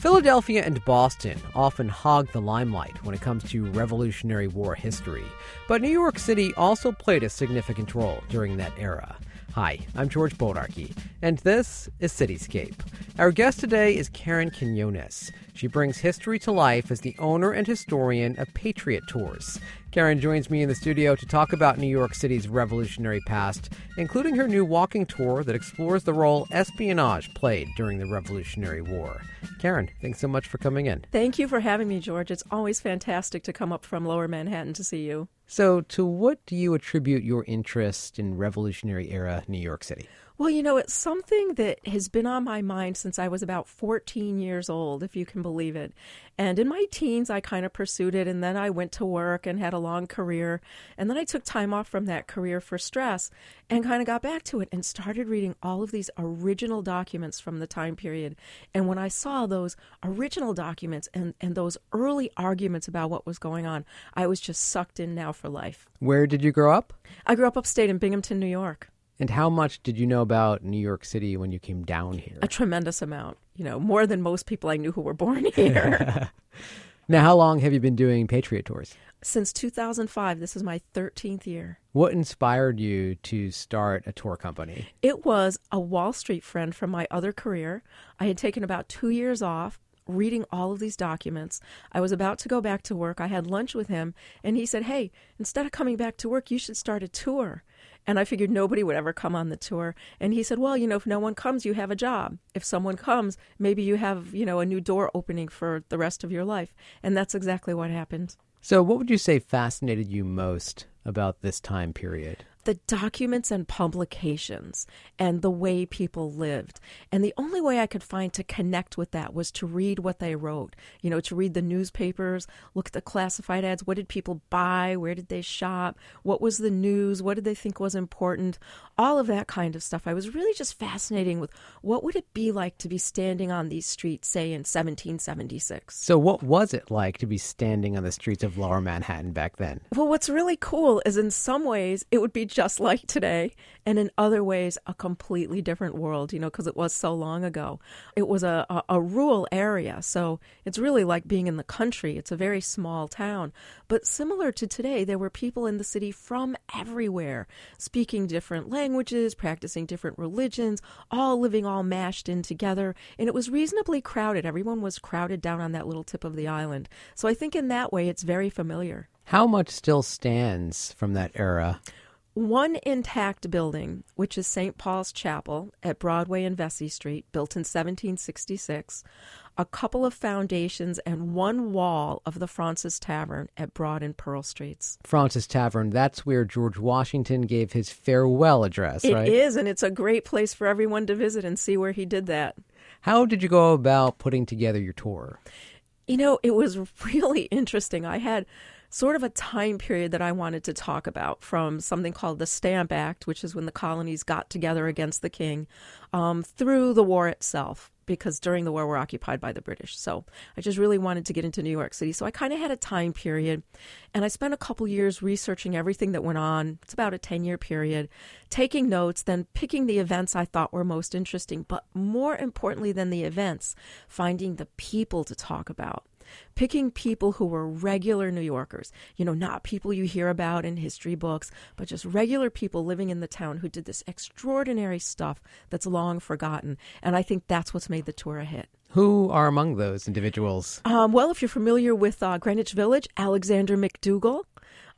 Philadelphia and Boston often hog the limelight when it comes to Revolutionary War history, but New York City also played a significant role during that era. Hi, I'm George Bodarky, and this is Cityscape. Our guest today is Karen Quinones. She brings history to life as the owner and historian of Patriot Tours. Karen joins me in the studio to talk about New York City's revolutionary past, including her new walking tour that explores the role espionage played during the Revolutionary War. Karen, thanks so much for coming in. Thank you for having me, George. It's always fantastic to come up from Lower Manhattan to see you. So, to what do you attribute your interest in Revolutionary era New York City? Well, you know, it's something that has been on my mind since I was about 14 years old, if you can believe it. And in my teens, I kind of pursued it, and then I went to work and had a long career. And then I took time off from that career for stress and kind of got back to it and started reading all of these original documents from the time period. And when I saw those original documents and, and those early arguments about what was going on, I was just sucked in now for life. Where did you grow up? I grew up upstate in Binghamton, New York. And how much did you know about New York City when you came down here? A tremendous amount. You know, more than most people I knew who were born here. now, how long have you been doing Patriot Tours? Since 2005. This is my 13th year. What inspired you to start a tour company? It was a Wall Street friend from my other career. I had taken about two years off reading all of these documents. I was about to go back to work. I had lunch with him, and he said, Hey, instead of coming back to work, you should start a tour. And I figured nobody would ever come on the tour. And he said, Well, you know, if no one comes, you have a job. If someone comes, maybe you have, you know, a new door opening for the rest of your life. And that's exactly what happened. So, what would you say fascinated you most about this time period? The documents and publications and the way people lived. And the only way I could find to connect with that was to read what they wrote. You know, to read the newspapers, look at the classified ads. What did people buy? Where did they shop? What was the news? What did they think was important? All of that kind of stuff. I was really just fascinating with what would it be like to be standing on these streets, say in 1776. So, what was it like to be standing on the streets of Lower Manhattan back then? Well, what's really cool is in some ways it would be just like today, and in other ways, a completely different world, you know, because it was so long ago. It was a, a, a, rural area, so it's really like being in the country. It's a very small town. But similar to today, there were people in the city from everywhere, speaking different languages, practicing different religions, all living all mashed in together, and it was reasonably crowded. Everyone was crowded down on that little tip of the island. So I think in that way, it's very familiar. How much still stands from that era? One intact building, which is St. Paul's Chapel at Broadway and Vesey Street, built in 1766, a couple of foundations, and one wall of the Fraunces Tavern at Broad and Pearl Streets. Fraunces Tavern, that's where George Washington gave his farewell address, It right? It is, and it's a great place for everyone to visit and see where he did that. How did you go about putting together your tour? You know, it was really interesting. I had sort of a time period that I wanted to talk about from something called the Stamp Act, which is when the colonies got together against the king, um, through the war itself. Because during the war, we're occupied by the British. So I just really wanted to get into New York City. So I kind of had a time period. And I spent a couple years researching everything that went on. It's about a 10 year period, taking notes, then picking the events I thought were most interesting. But more importantly than the events, finding the people to talk about picking people who were regular New Yorkers, you know, not people you hear about in history books, but just regular people living in the town who did this extraordinary stuff that's long forgotten. And I think that's what's made the tour a hit. Who are among those individuals? Um, well, if you're familiar with uh, Greenwich Village, Alexander McDougall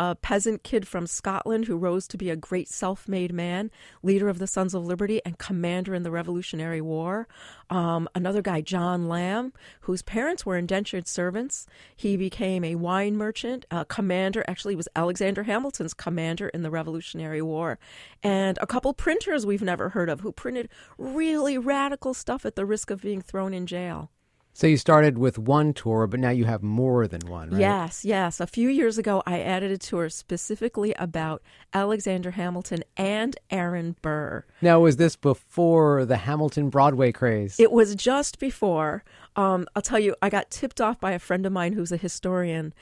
a peasant kid from Scotland who rose to be a great self made man, leader of the Sons of Liberty, and commander in the Revolutionary War. Um, another guy, John Lamb, whose parents were indentured servants. He became a wine merchant, a commander, actually, was Alexander Hamilton's commander in the Revolutionary War. And a couple printers we've never heard of who printed really radical stuff at the risk of being thrown in jail. So you started with one tour, but now you have more than one, right? Yes, yes. A few years ago, I added a tour specifically about Alexander Hamilton and Aaron Burr. Now, was this before the Hamilton Broadway craze? It was just before. Um, I'll tell you, I got tipped off by a friend of mine who's a historian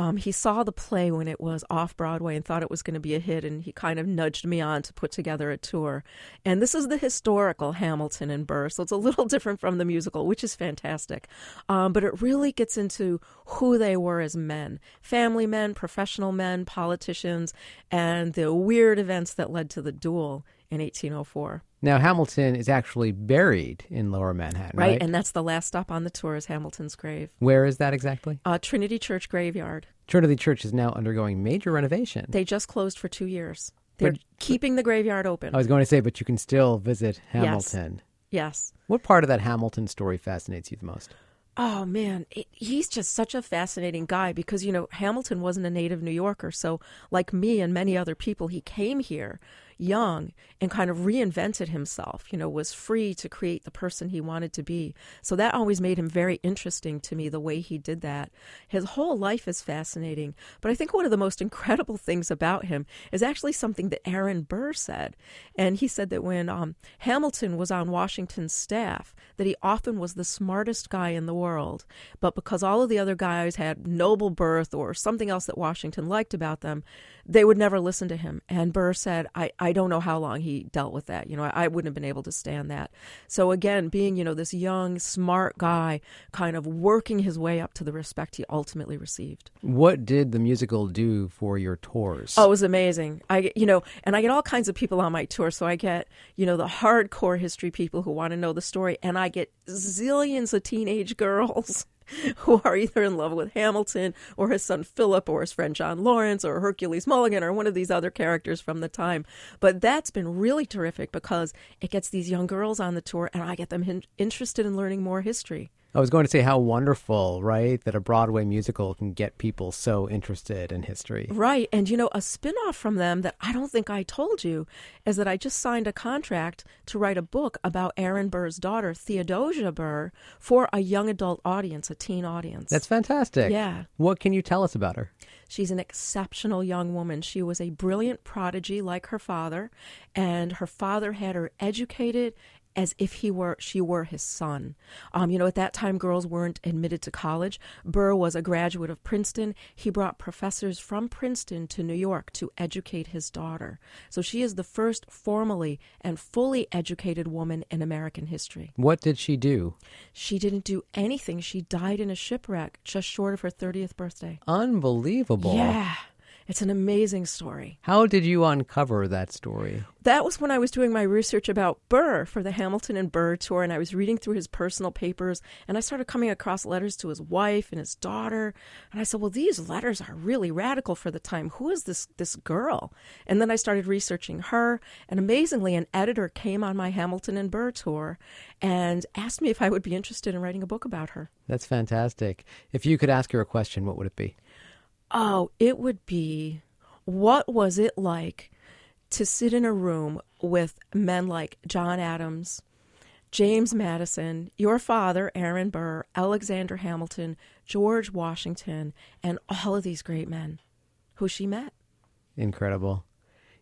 Um, he saw the play when it was off Broadway and thought it was going to be a hit, and he kind of nudged me on to put together a tour. And this is the historical Hamilton and Burr, so it's a little different from the musical, which is fantastic. Um, but it really gets into who they were as men family men, professional men, politicians, and the weird events that led to the duel in 1804. Now, Hamilton is actually buried in Lower Manhattan, right? Right, and that's the last stop on the tour is Hamilton's grave. Where is that exactly? Uh, Trinity Church Graveyard. Trinity Church is now undergoing major renovation. They just closed for two years. They're but, keeping the graveyard open. I was going to say, but you can still visit Hamilton. Yes. yes. What part of that Hamilton story fascinates you the most? Oh man, it, he's just such a fascinating guy because you know Hamilton wasn't a native New Yorker, so like me and many other people, he came here young and kind of reinvented himself, you know, was free to create the person he wanted to be. So that always made him very interesting to me, the way he did that. His whole life is fascinating. But I think one of the most incredible things about him is actually something that Aaron Burr said. And he said that when um, Hamilton was on Washington's staff, that he often was the smartest guy in the world. But because all of the other guys had noble birth or something else that Washington liked about them, they would never listen to him. And Burr said, I, I don't know how long he dealt with that. You know, I, I wouldn't have been able to stand that. So again, being, you know, this young, smart guy kind of working his way up to the respect he ultimately received. What did the musical do for your tours? Oh, it was amazing. I, you know, and I get all kinds of people on my tour. So I get, you know, the hardcore history people who want to know the story, and I get zillions of teenage girls who are either in love with Hamilton or his son Philip or his friend John Laurens or Hercules Mulligan or one of these other characters from the time. But that's been really terrific because it gets these young girls on the tour and I get them in- interested in learning more history. I was going to say how wonderful, right, that a Broadway musical can get people so interested in history. Right. And you know, a spin off from them that I don't think I told you is that I just signed a contract to write a book about Aaron Burr's daughter, Theodosia Burr, for a young adult audience, a teen audience. That's fantastic. Yeah. What can you tell us about her? She's an exceptional young woman. She was a brilliant prodigy like her father, and her father had her educated as if he were she were his son. Um, you know, at that time, girls weren't admitted to college. Burr was a graduate of Princeton. He brought professors from Princeton to New York to educate his daughter. So she is the first formally and fully educated woman in American history. What did she do? She didn't do anything. She died in a shipwreck just short of her 30th birthday. Unbelievable. Yeah. It's an amazing story. How did you uncover that story? That was when I was doing my research about Burr for the Hamilton and Burr tour, and I was reading through his personal papers, and I started coming across letters to his wife and his daughter, and I said, "Well, these letters are really radical for the time. Who is this this girl?" And then I started researching her, and amazingly, an editor came on my Hamilton and Burr tour and asked me if I would be interested in writing a book about her. That's fantastic. If you could ask her a question, what would it be? Oh, it would be what was it like to sit in a room with men like John Adams, James Madison, your father, Aaron Burr, Alexander Hamilton, George Washington, and all of these great men who she met. Incredible.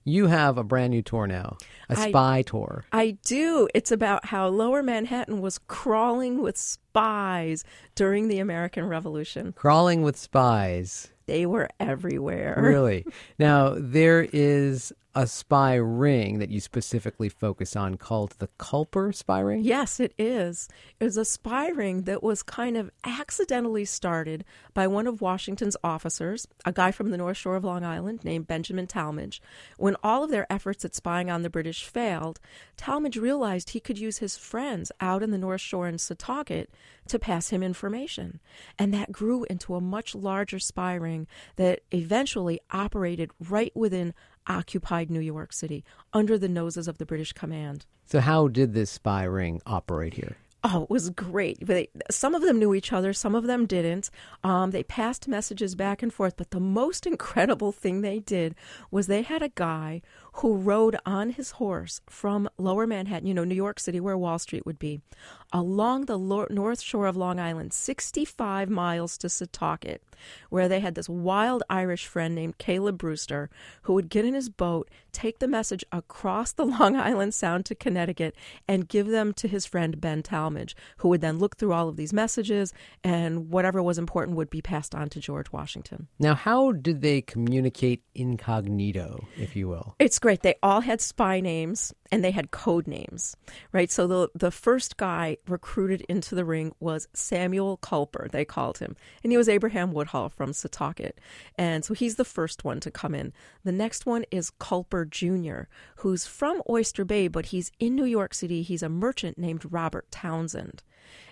You have a brand new tour now, a spy tour. I do. It's about how Lower Manhattan was crawling with spies during the American Revolution. Crawling with spies. They were everywhere. Really? Now, there is a spy ring that you specifically focus on called the Culper spy ring? Yes, it is. It was a spy ring that was kind of accidentally started by one of Washington's officers, a guy from the North Shore of Long Island named Benjamin Tallmadge. When all of their efforts at spying on the British failed, Tallmadge realized he could use his friends out in the North Shore and Setauket to pass him information. And that grew into a much larger spy ring that eventually operated right within occupied New York City under the noses of the British command. So, how did this spy ring operate here? Oh, it was great. They, some of them knew each other, some of them didn't. Um, they passed messages back and forth, but the most incredible thing they did was they had a guy who rode on his horse from lower Manhattan, you know, New York City, where Wall Street would be, along the north shore of Long Island, 65 miles to Setauket, where they had this wild Irish friend named Caleb Brewster who would get in his boat, take the message across the Long Island Sound to Connecticut and give them to his friend Ben Tallmadge, who would then look through all of these messages and whatever was important would be passed on to George Washington. Now, how did they communicate incognito, if you will? It's great. They all had spy names and they had code names, right? So the the first guy recruited into the ring was Samuel Culper, they called him, and he was Abraham Woodhull from Setauket, and so he's the first one to come in. The next one is Culper Jr., who's from Oyster Bay, but he's in New York City. He's a merchant named Robert Townsend.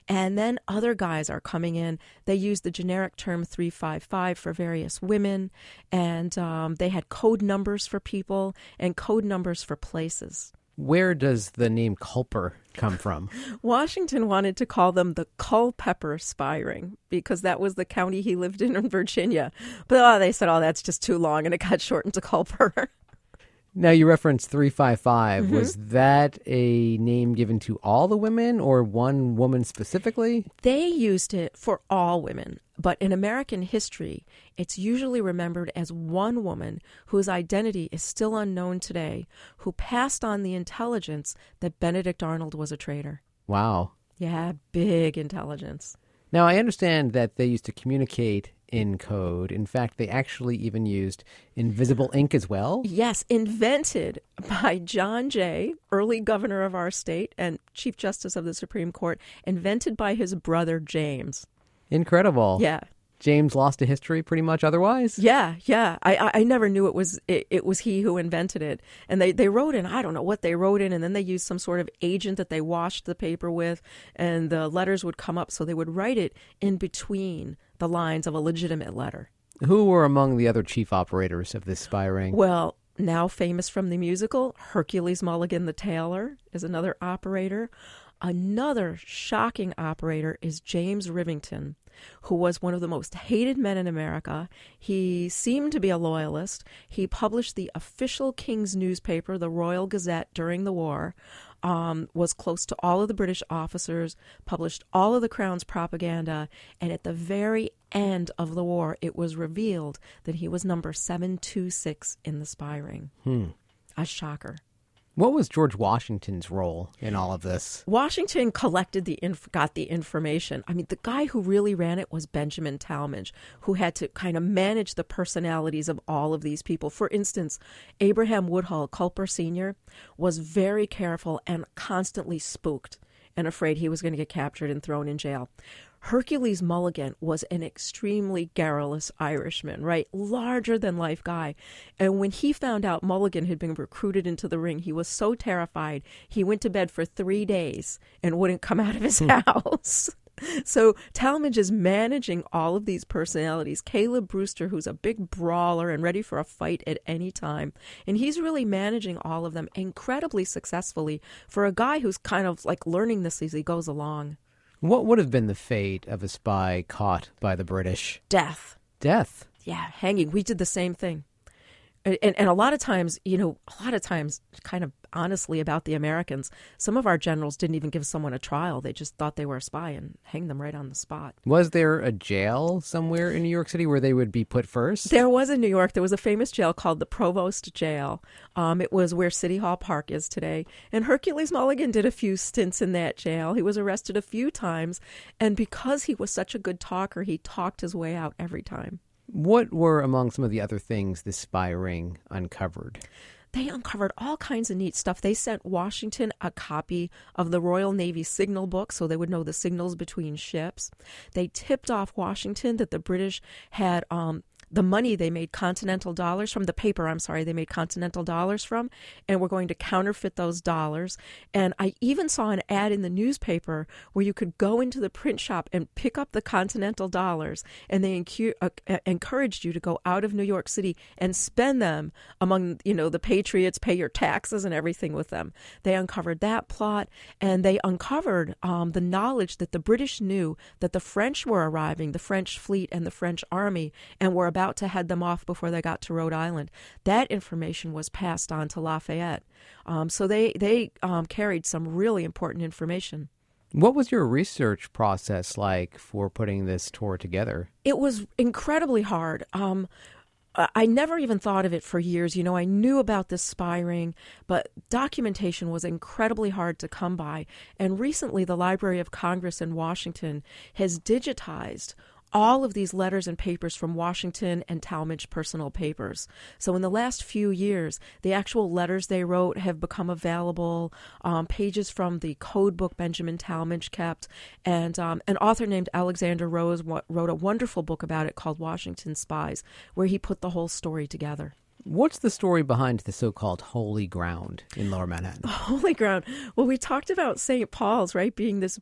And then other guys are coming in. They use the generic term 355 for various women, and um, they had code numbers for people and code numbers for places. Where does the name Culper come from? Washington wanted to call them the Culpeper spy ring because that was the county he lived in in Virginia. But oh, they said, oh, that's just too long, and it got shortened to Culper. Now you referenced 355. Mm-hmm. Was that a name given to all the women or one woman specifically? They used it for all women, but in American history, it's usually remembered as one woman whose identity is still unknown today, who passed on the intelligence that Benedict Arnold was a traitor. Wow. Yeah, big intelligence. Now, I understand that they used to communicate in code. In fact, they actually even used invisible ink as well. Yes, invented by John Jay, early governor of our state and Chief Justice of the Supreme Court, invented by his brother James. Incredible. Yeah. James lost to history pretty much otherwise. Yeah, yeah. I I never knew it was it, it, was he who invented it. And they they wrote in I don't know what they wrote in, and then they used some sort of agent that they washed the paper with, and the letters would come up. So they would write it in between the lines of a legitimate letter. Who were among the other chief operators of this spy ring? Well, now famous from the musical, Hercules Mulligan the tailor is another operator. Another shocking operator is James Rivington, who was one of the most hated men in America. He seemed to be a loyalist. He published the official King's newspaper, the Royal Gazette, during the war um, was close to all of the British officers, published all of the Crown's propaganda, and at the very end of the war, it was revealed that he was number 726 in the spy ring. Hmm. A shocker. What was George Washington's role in all of this? Washington collected the inf- got the information. I mean, the guy who really ran it was Benjamin Tallmadge, who had to kind of manage the personalities of all of these people. For instance, Abraham Woodhull, Culper Sr., was very careful and constantly spooked and afraid he was going to get captured and thrown in jail. Hercules Mulligan was an extremely garrulous Irishman, right? Larger than life guy. And when he found out Mulligan had been recruited into the ring, he was so terrified, he went to bed for three days and wouldn't come out of his hmm. house. so Tallmadge is managing all of these personalities. Caleb Brewster, who's a big brawler and ready for a fight at any time, and he's really managing all of them incredibly successfully for a guy who's kind of like learning this as he goes along. What would have been the fate of a spy caught by the British? Death. Death. Yeah, hanging. We did the same thing and, and a lot of times, you know, a lot of times, kind of honestly about the Americans, some of our generals didn't even give someone a trial. They just thought they were a spy and hang them right on the spot. Was there a jail somewhere in New York City where they would be put first? There was in New York. There was a famous jail called the Provost Jail. Um, it was where City Hall Park is today. And Hercules Mulligan did a few stints in that jail. He was arrested a few times. And because he was such a good talker, he talked his way out every time. What were among some of the other things the spy ring uncovered? They uncovered all kinds of neat stuff. They sent Washington a copy of the Royal Navy signal book so they would know the signals between ships. They tipped off Washington that the British had um, the money they made continental dollars from the paper i'm sorry they made continental dollars from and we're going to counterfeit those dollars. And i even saw an ad in the newspaper where you could go into the print shop and pick up the continental dollars and they uh, uh, encouraged you to go out of new york city and spend them among you know the patriots pay your taxes and everything with them. They uncovered that plot and they uncovered um, the knowledge that the british knew that the french were arriving the french fleet and the french army and were about to head them off before they got to Rhode Island. That information was passed on to Lafayette. Um, so they, they um, carried some really important information. What was your research process like for putting this tour together? It was incredibly hard. Um, I never even thought of it for years. You know, I knew about this spy ring, but documentation was incredibly hard to come by. And recently, the Library of Congress in Washington has digitized all of these letters and papers from Washington and Tallmadge personal papers. So, in the last few years, the actual letters they wrote have become available. Um, pages from the code book Benjamin Tallmadge kept, and um, an author named Alexander Rose wrote a wonderful book about it called Washington Spies, where he put the whole story together. What's the story behind the so called Holy Ground in Lower Manhattan? Holy Ground. Well, we talked about St. Paul's, right, being this,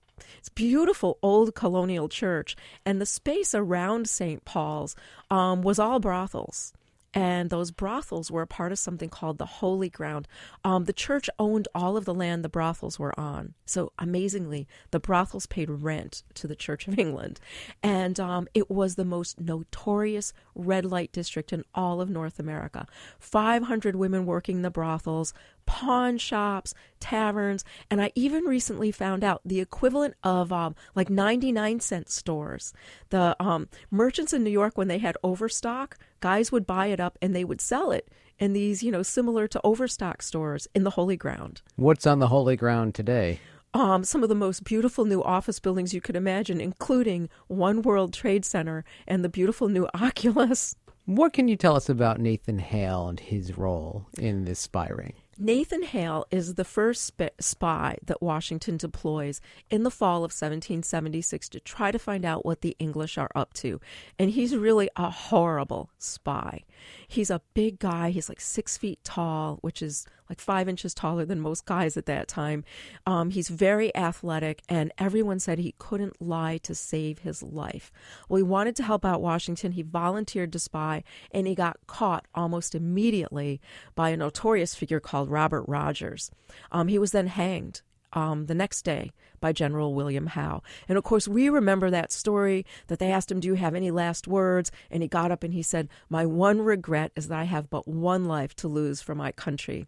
beautiful old colonial church, and the space around St. Paul's um, was all brothels and those brothels were a part of something called the Holy Ground. Um, the church owned all of the land the brothels were on. So amazingly, the brothels paid rent to the Church of England, and um, it was the most notorious red light district in all of North America. Five hundred women working the brothels, pawn shops, taverns, and I even recently found out the equivalent of um, like 99 cent stores. The um, merchants in New York, when they had overstock, guys would buy it up and they would sell it in these, you know, similar to overstock stores in the Holy Ground. What's on the Holy Ground today? Um, some of the most beautiful new office buildings you could imagine, including One World Trade Center and the beautiful new Oculus. What can you tell us about Nathan Hale and his role in this spy ring? Nathan Hale is the first sp- spy that Washington deploys in the fall of 1776 to try to find out what the English are up to. And he's really a horrible spy. He's a big guy. He's like six feet tall, which is like five inches taller than most guys at that time. Um, he's very athletic, and everyone said he couldn't lie to save his life. Well, he wanted to help out Washington. He volunteered to spy, and he got caught almost immediately by a notorious figure called Robert Rogers. Um, he was then hanged um, the next day by General William Howe. And of course, we remember that story that they asked him, Do you have any last words? And he got up and he said, My one regret is that I have but one life to lose for my country.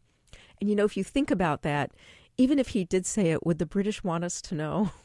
And you know, if you think about that, even if he did say it, would the British want us to know?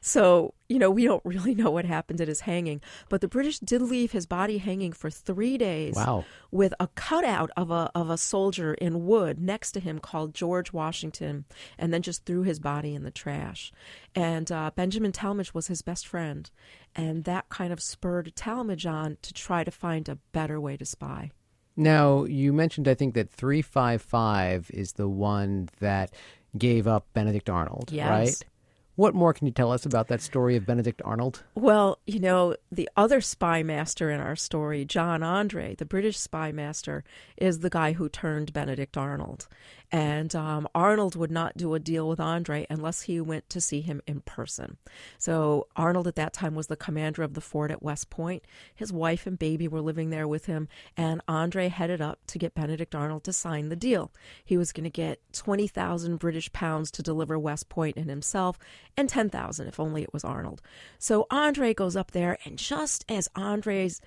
So, you know, we don't really know what happened at his hanging, but the British did leave his body hanging for three days wow. with a cutout of a, of a soldier in wood next to him called George Washington, and then just threw his body in the trash. And uh, Benjamin Tallmadge was his best friend, and that kind of spurred Tallmadge on to try to find a better way to spy. Now, you mentioned, I think, that 355 is the one that gave up Benedict Arnold, yes. right? What more can you tell us about that story of Benedict Arnold? Well, you know, the other spy master in our story, John Andre, the British spy master, is the guy who turned Benedict Arnold. And um, Arnold would not do a deal with Andre unless he went to see him in person. So Arnold at that time was the commander of the fort at West Point. His wife and baby were living there with him, and Andre headed up to get Benedict Arnold to sign the deal. He was going to get 20,000 British pounds to deliver West Point and himself, and 10,000 if only it was Arnold. So Andre goes up there, and just as Andre's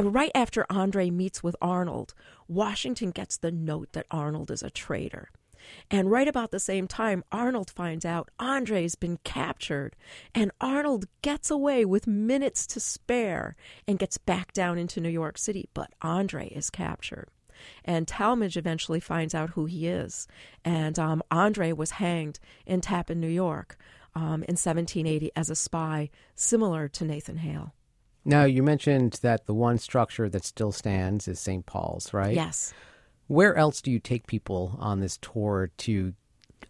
right after Andre meets with Arnold, Washington gets the note that Arnold is a traitor. And right about the same time, Arnold finds out Andre's been captured, and Arnold gets away with minutes to spare and gets back down into New York City, but Andre is captured. And Tallmadge eventually finds out who he is. And um, Andre was hanged in Tappan, New York um, in 1780 as a spy, similar to Nathan Hale. Now, you mentioned that the one structure that still stands is St. Paul's, right? Yes. Where else do you take people on this tour to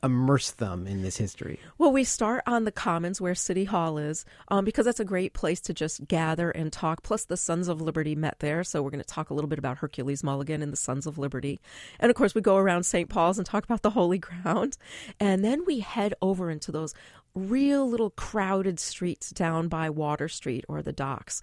immerse them in this history? Well, we start on the Commons where City Hall is, um, because that's a great place to just gather and talk. Plus, the Sons of Liberty met there, so we're going to talk a little bit about Hercules Mulligan and the Sons of Liberty. And of course, we go around St. Paul's and talk about the Holy Ground. And then we head over into those real little crowded streets down by Water Street or the docks.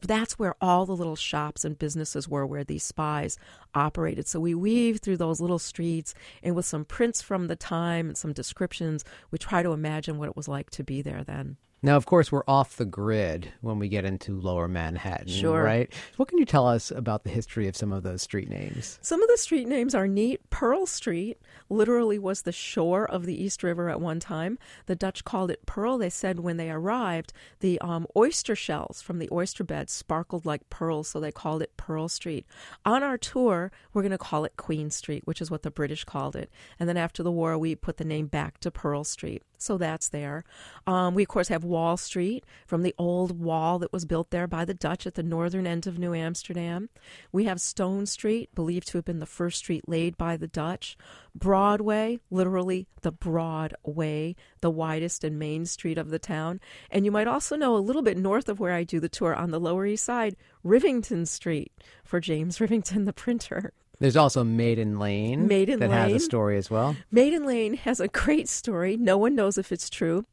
That's where all the little shops and businesses were where these spies operated. So we weave through those little streets and with some prints from the time and some descriptions, we try to imagine what it was like to be there then. Now, of course, we're off the grid when we get into lower Manhattan, Sure. right? What can you tell us about the history of some of those street names? Some of the street names are neat. Pearl Street literally was the shore of the East River at one time. The Dutch called it Pearl. They said when they arrived, the um, oyster shells from the oyster beds sparkled like pearls, so they called it Pearl Street. On our tour, we're going to call it Queen Street, which is what the British called it. And then after the war, we put the name back to Pearl Street. So that's there. Um, we, of course, have Wall Street from the old wall that was built there by the Dutch at the northern end of New Amsterdam. We have Stone Street, believed to have been the first street laid by the Dutch. Broadway, literally the broad way, the widest and main street of the town. And you might also know a little bit north of where I do the tour on the Lower East Side, Rivington Street for James Rivington, the printer. There's also Maiden Lane. Maiden that has a story as well. Maiden Lane has a great story. No one knows if it's true.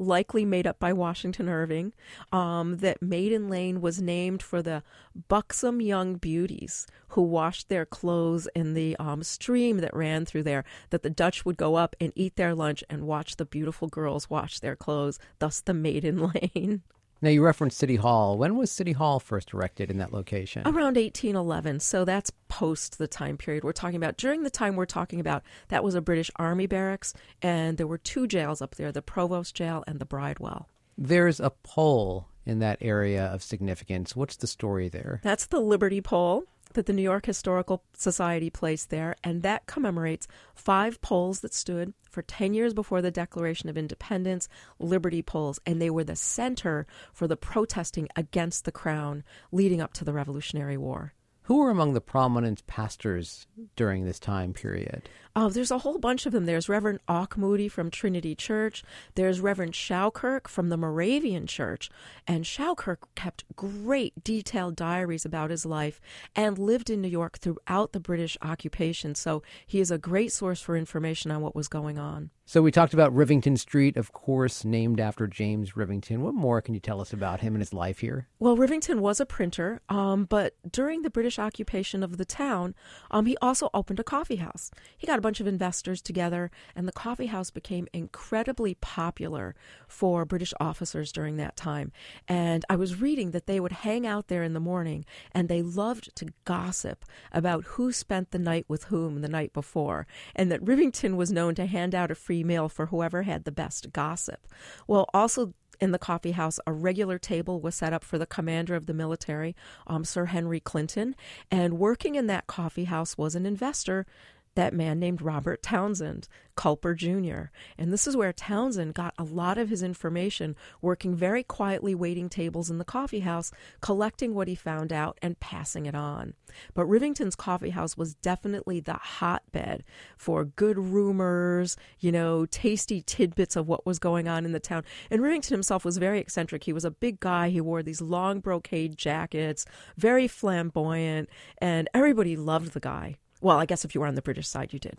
Likely made up by Washington Irving. Um, that Maiden Lane was named for the buxom young beauties who washed their clothes in the um, stream that ran through there. That the Dutch would go up and eat their lunch and watch the beautiful girls wash their clothes. Thus, the Maiden Lane. Now, you referenced City Hall. When was City Hall first erected in that location? Around 1811. So that's post the time period we're talking about. During the time we're talking about, that was a British Army barracks, and there were two jails up there the Provost Jail and the Bridewell. There's a pole in that area of significance. What's the story there? That's the Liberty Pole that the New York Historical Society placed there, and that commemorates five poles that stood for 10 years before the Declaration of Independence, Liberty poles, and they were the center for the protesting against the crown leading up to the Revolutionary War. Who were among the prominent pastors during this time period? Oh, there's a whole bunch of them. There's Reverend Auchmuty from Trinity Church. There's Reverend Shewkirk from the Moravian Church. And Shewkirk kept great detailed diaries about his life and lived in New York throughout the British occupation. So he is a great source for information on what was going on. So we talked about Rivington Street, of course, named after James Rivington. What more can you tell us about him and his life here? Well, Rivington was a printer, um, but during the British occupation of the town, um, he also opened a coffee house. He got a bunch of investors together, and the coffee house became incredibly popular for British officers during that time. And I was reading that they would hang out there in the morning, and they loved to gossip about who spent the night with whom the night before, and that Rivington was known to hand out a free meal for whoever had the best gossip. Well, also in the coffee house, a regular table was set up for the commander of the military, um, Sir Henry Clinton. And working in that coffee house was an investor, that man named Robert Townsend, Culper Jr. And this is where Townsend got a lot of his information working very quietly, waiting tables in the coffee house, collecting what he found out and passing it on. But Rivington's coffee house was definitely the hotbed for good rumors, you know, tasty tidbits of what was going on in the town. And Rivington himself was very eccentric. He was a big guy. He wore these long brocade jackets, very flamboyant, and everybody loved the guy. Well, I guess if you were on the British side, you did.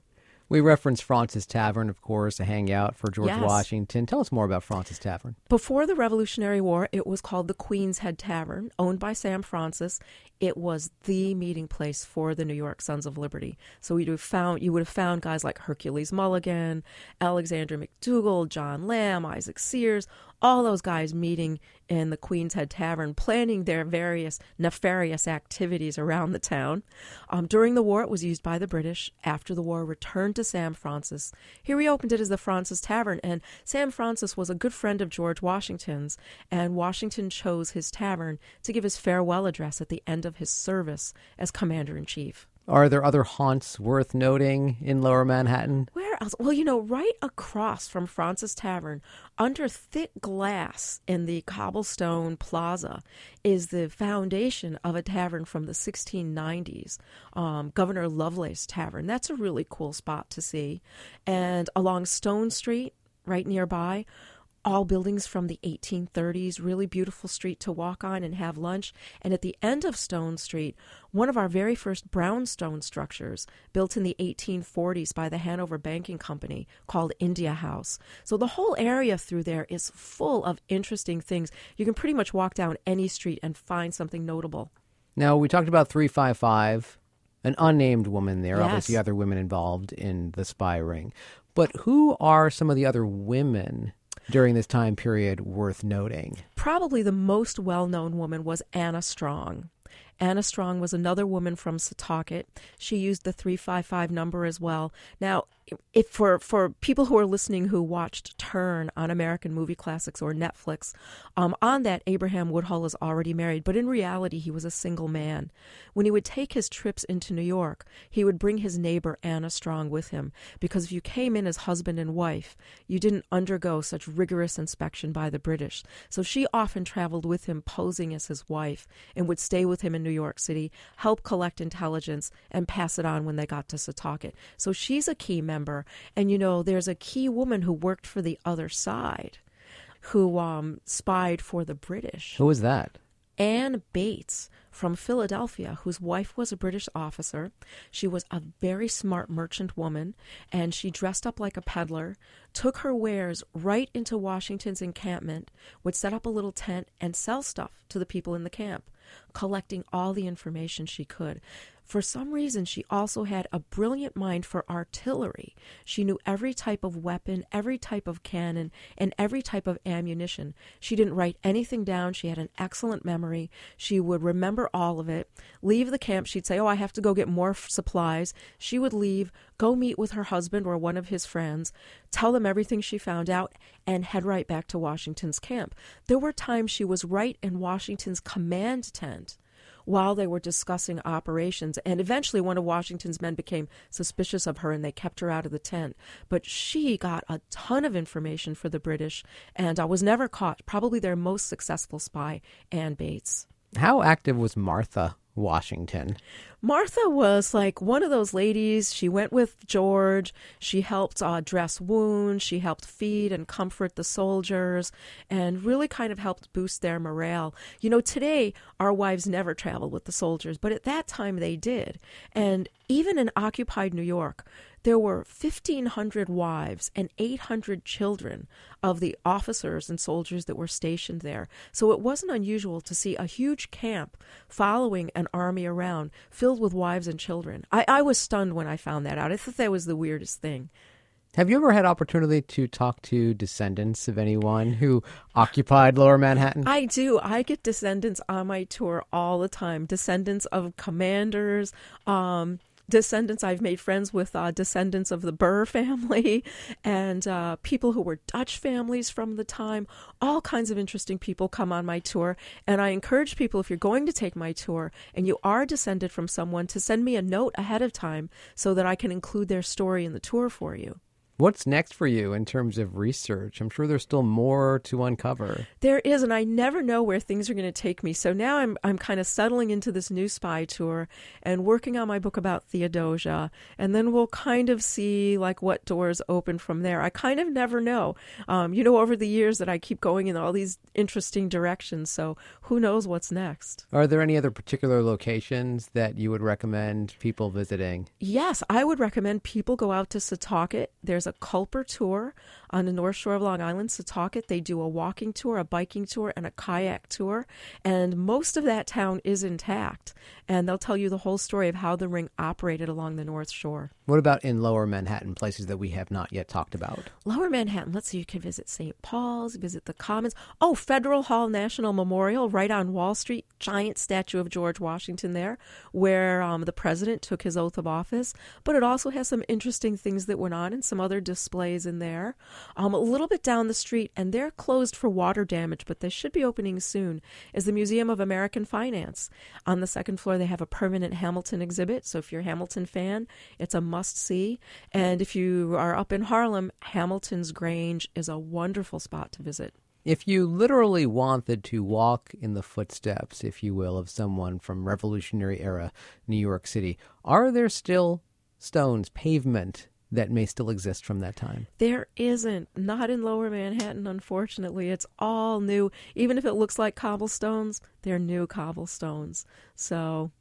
We referenced Fraunces Tavern, of course, a hangout for George Yes. Washington. Tell us more about Fraunces Tavern. Before the Revolutionary War, it was called the Queen's Head Tavern, owned by Sam Fraunces. It was the meeting place for the New York Sons of Liberty. So you'd have found you would have found guys like Hercules Mulligan, Alexander McDougall, John Lamb, Isaac Sears, all those guys meeting in the Queen's Head Tavern, planning their various nefarious activities around the town. Um, during the war, it was used by the British. After the war, returned to Sam Fraunces. He reopened it as the Fraunces Tavern, and Sam Fraunces was a good friend of George Washington's, and Washington chose his tavern to give his farewell address at the end of his service as Commander in Chief. Are there other haunts worth noting in Lower Manhattan? Where Well, you know, right across from Fraunces Tavern, under thick glass in the cobblestone plaza, is the foundation of a tavern from the 1690s, um, Governor Lovelace Tavern. That's a really cool spot to see. And along Stone Street, right nearby, all buildings from the 1830s, really beautiful street to walk on and have lunch. And at the end of Stone Street, one of our very first brownstone structures built in the 1840s by the Hanover Banking Company called India House. So the whole area through there is full of interesting things. You can pretty much walk down any street and find something notable. Now, we talked about 355, an unnamed woman there, Yes. obviously other women involved in the spy ring. But who are some of the other women during this time period worth noting? Probably the most well known woman was Anna Strong. Anna Strong was another woman from Setauket. She used the 355 number as well. Now, if for for people who are listening who watched Turn on American Movie Classics or Netflix, um, on that Abraham Woodhull is already married, but in reality he was a single man. When he would take his trips into New York, he would bring his neighbor Anna Strong with him because if you came in as husband and wife, you didn't undergo such rigorous inspection by the British. So she often traveled with him, posing as his wife, and would stay with him in New York City, help collect intelligence, and pass it on when they got to Setauket. So she's a key member. And you know, there's a key woman who worked for the other side who um, spied for the British. Who was that? Anne Bates from Philadelphia, whose wife was a British officer. She was a very smart merchant woman, and she dressed up like a peddler, took her wares right into Washington's encampment, would set up a little tent and sell stuff to the people in the camp, collecting all the information she could. For some reason, she also had a brilliant mind for artillery. She knew every type of weapon, every type of cannon, and every type of ammunition. She didn't write anything down. She had an excellent memory. She would remember all of it. Leave the camp. She'd say, Oh, I have to go get more supplies. She would leave, go meet with her husband or one of his friends, tell them everything she found out, and head right back to Washington's camp. There were times she was right in Washington's command tent while they were discussing operations. And eventually, one of Washington's men became suspicious of her and they kept her out of the tent. But she got a ton of information for the British and uh, was never caught. Probably their most successful spy, Anne Bates. How active was Martha Washington? Martha was like one of those ladies. She went with George. She helped uh, dress wounds. She helped feed and comfort the soldiers and really kind of helped boost their morale. You know, today our wives never travel with the soldiers, but at that time they did. And even in occupied New York, there were 1,500 wives and 800 children of the officers and soldiers that were stationed there. So it wasn't unusual to see a huge camp following an army around filled with wives and children. I, I was stunned when I found that out. I thought that was the weirdest thing. Have you ever had opportunity to talk to descendants of anyone who occupied Lower Manhattan? I do. I get descendants on my tour all the time. Descendants of commanders, um, descendants. I've made friends with uh, descendants of the Burr family and uh, people who were Dutch families from the time. All kinds of interesting people come on my tour. And I encourage people, if you're going to take my tour and you are descended from someone, to send me a note ahead of time so that I can include their story in the tour for you. What's next for you in terms of research? I'm sure there's still more to uncover. There is, and I never know where things are going to take me. So now I'm I'm kind of settling into this new spy tour and working on my book about Theodosia, and then we'll kind of see like what doors open from there. I kind of never know. Um, you know, over the years that I keep going in all these interesting directions. So who knows what's next? Are there any other particular locations that you would recommend people visiting? Yes, I would recommend people go out to Setauket. There's a Culper tour on the North Shore of Long Island, Setauket. They do a walking tour, a biking tour, and a kayak tour. And most of that town is intact. And they'll tell you the whole story of how the ring operated along the North Shore. What about in Lower Manhattan, places that we have not yet talked about? Lower Manhattan, let's see, you can visit St. Paul's, visit the Commons. Oh, Federal Hall National Memorial right on Wall Street, giant statue of George Washington there, where um, the president took his oath of office. But it also has some interesting things that went on and some other displays in there um, a little bit down the street, and they're closed for water damage, but they should be opening soon, is the Museum of American Finance. On the second floor, they have a permanent Hamilton exhibit, so if you're a Hamilton fan, it's a must see. And if you are up in Harlem, Hamilton's Grange is a wonderful spot to visit. If you literally wanted to walk in the footsteps, if you will, of someone from Revolutionary era New York City, are there still stones, pavement that may still exist from that time? There isn't. Not in lower Manhattan, unfortunately. It's all new. Even if it looks like cobblestones, they're new cobblestones. So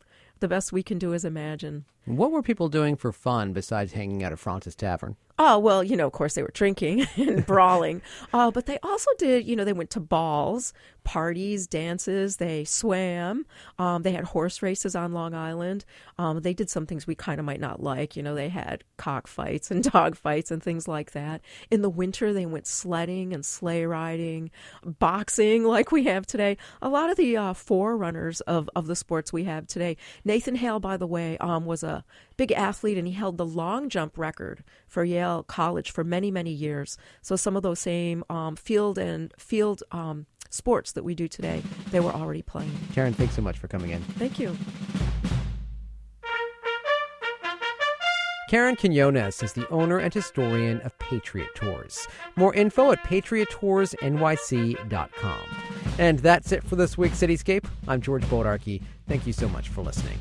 the best we can do is imagine. What were people doing for fun besides hanging out at Fraunces Tavern? Oh, well, you know, of course they were drinking and brawling. Uh, but they also did, you know, they went to balls, parties, dances. They swam. Um, they had horse races on Long Island. Um, they did some things we kind of might not like. You know, they had cockfights and dog fights and things like that. In the winter, they went sledding and sleigh riding, boxing like we have today. A lot of the uh, forerunners of, of the sports we have today. Nathan Hale, by the way, um, was a big athlete and he held the long jump record for Yale College for many, many years. So some of those same um, field and field um, sports that we do today, they were already playing. Karen, thanks so much for coming in. Thank you. Karen Quinones is the owner and historian of Patriot Tours. More info at patriottoursnyc.com. And that's it for this week's Cityscape. I'm George Bodarky. Thank you so much for listening.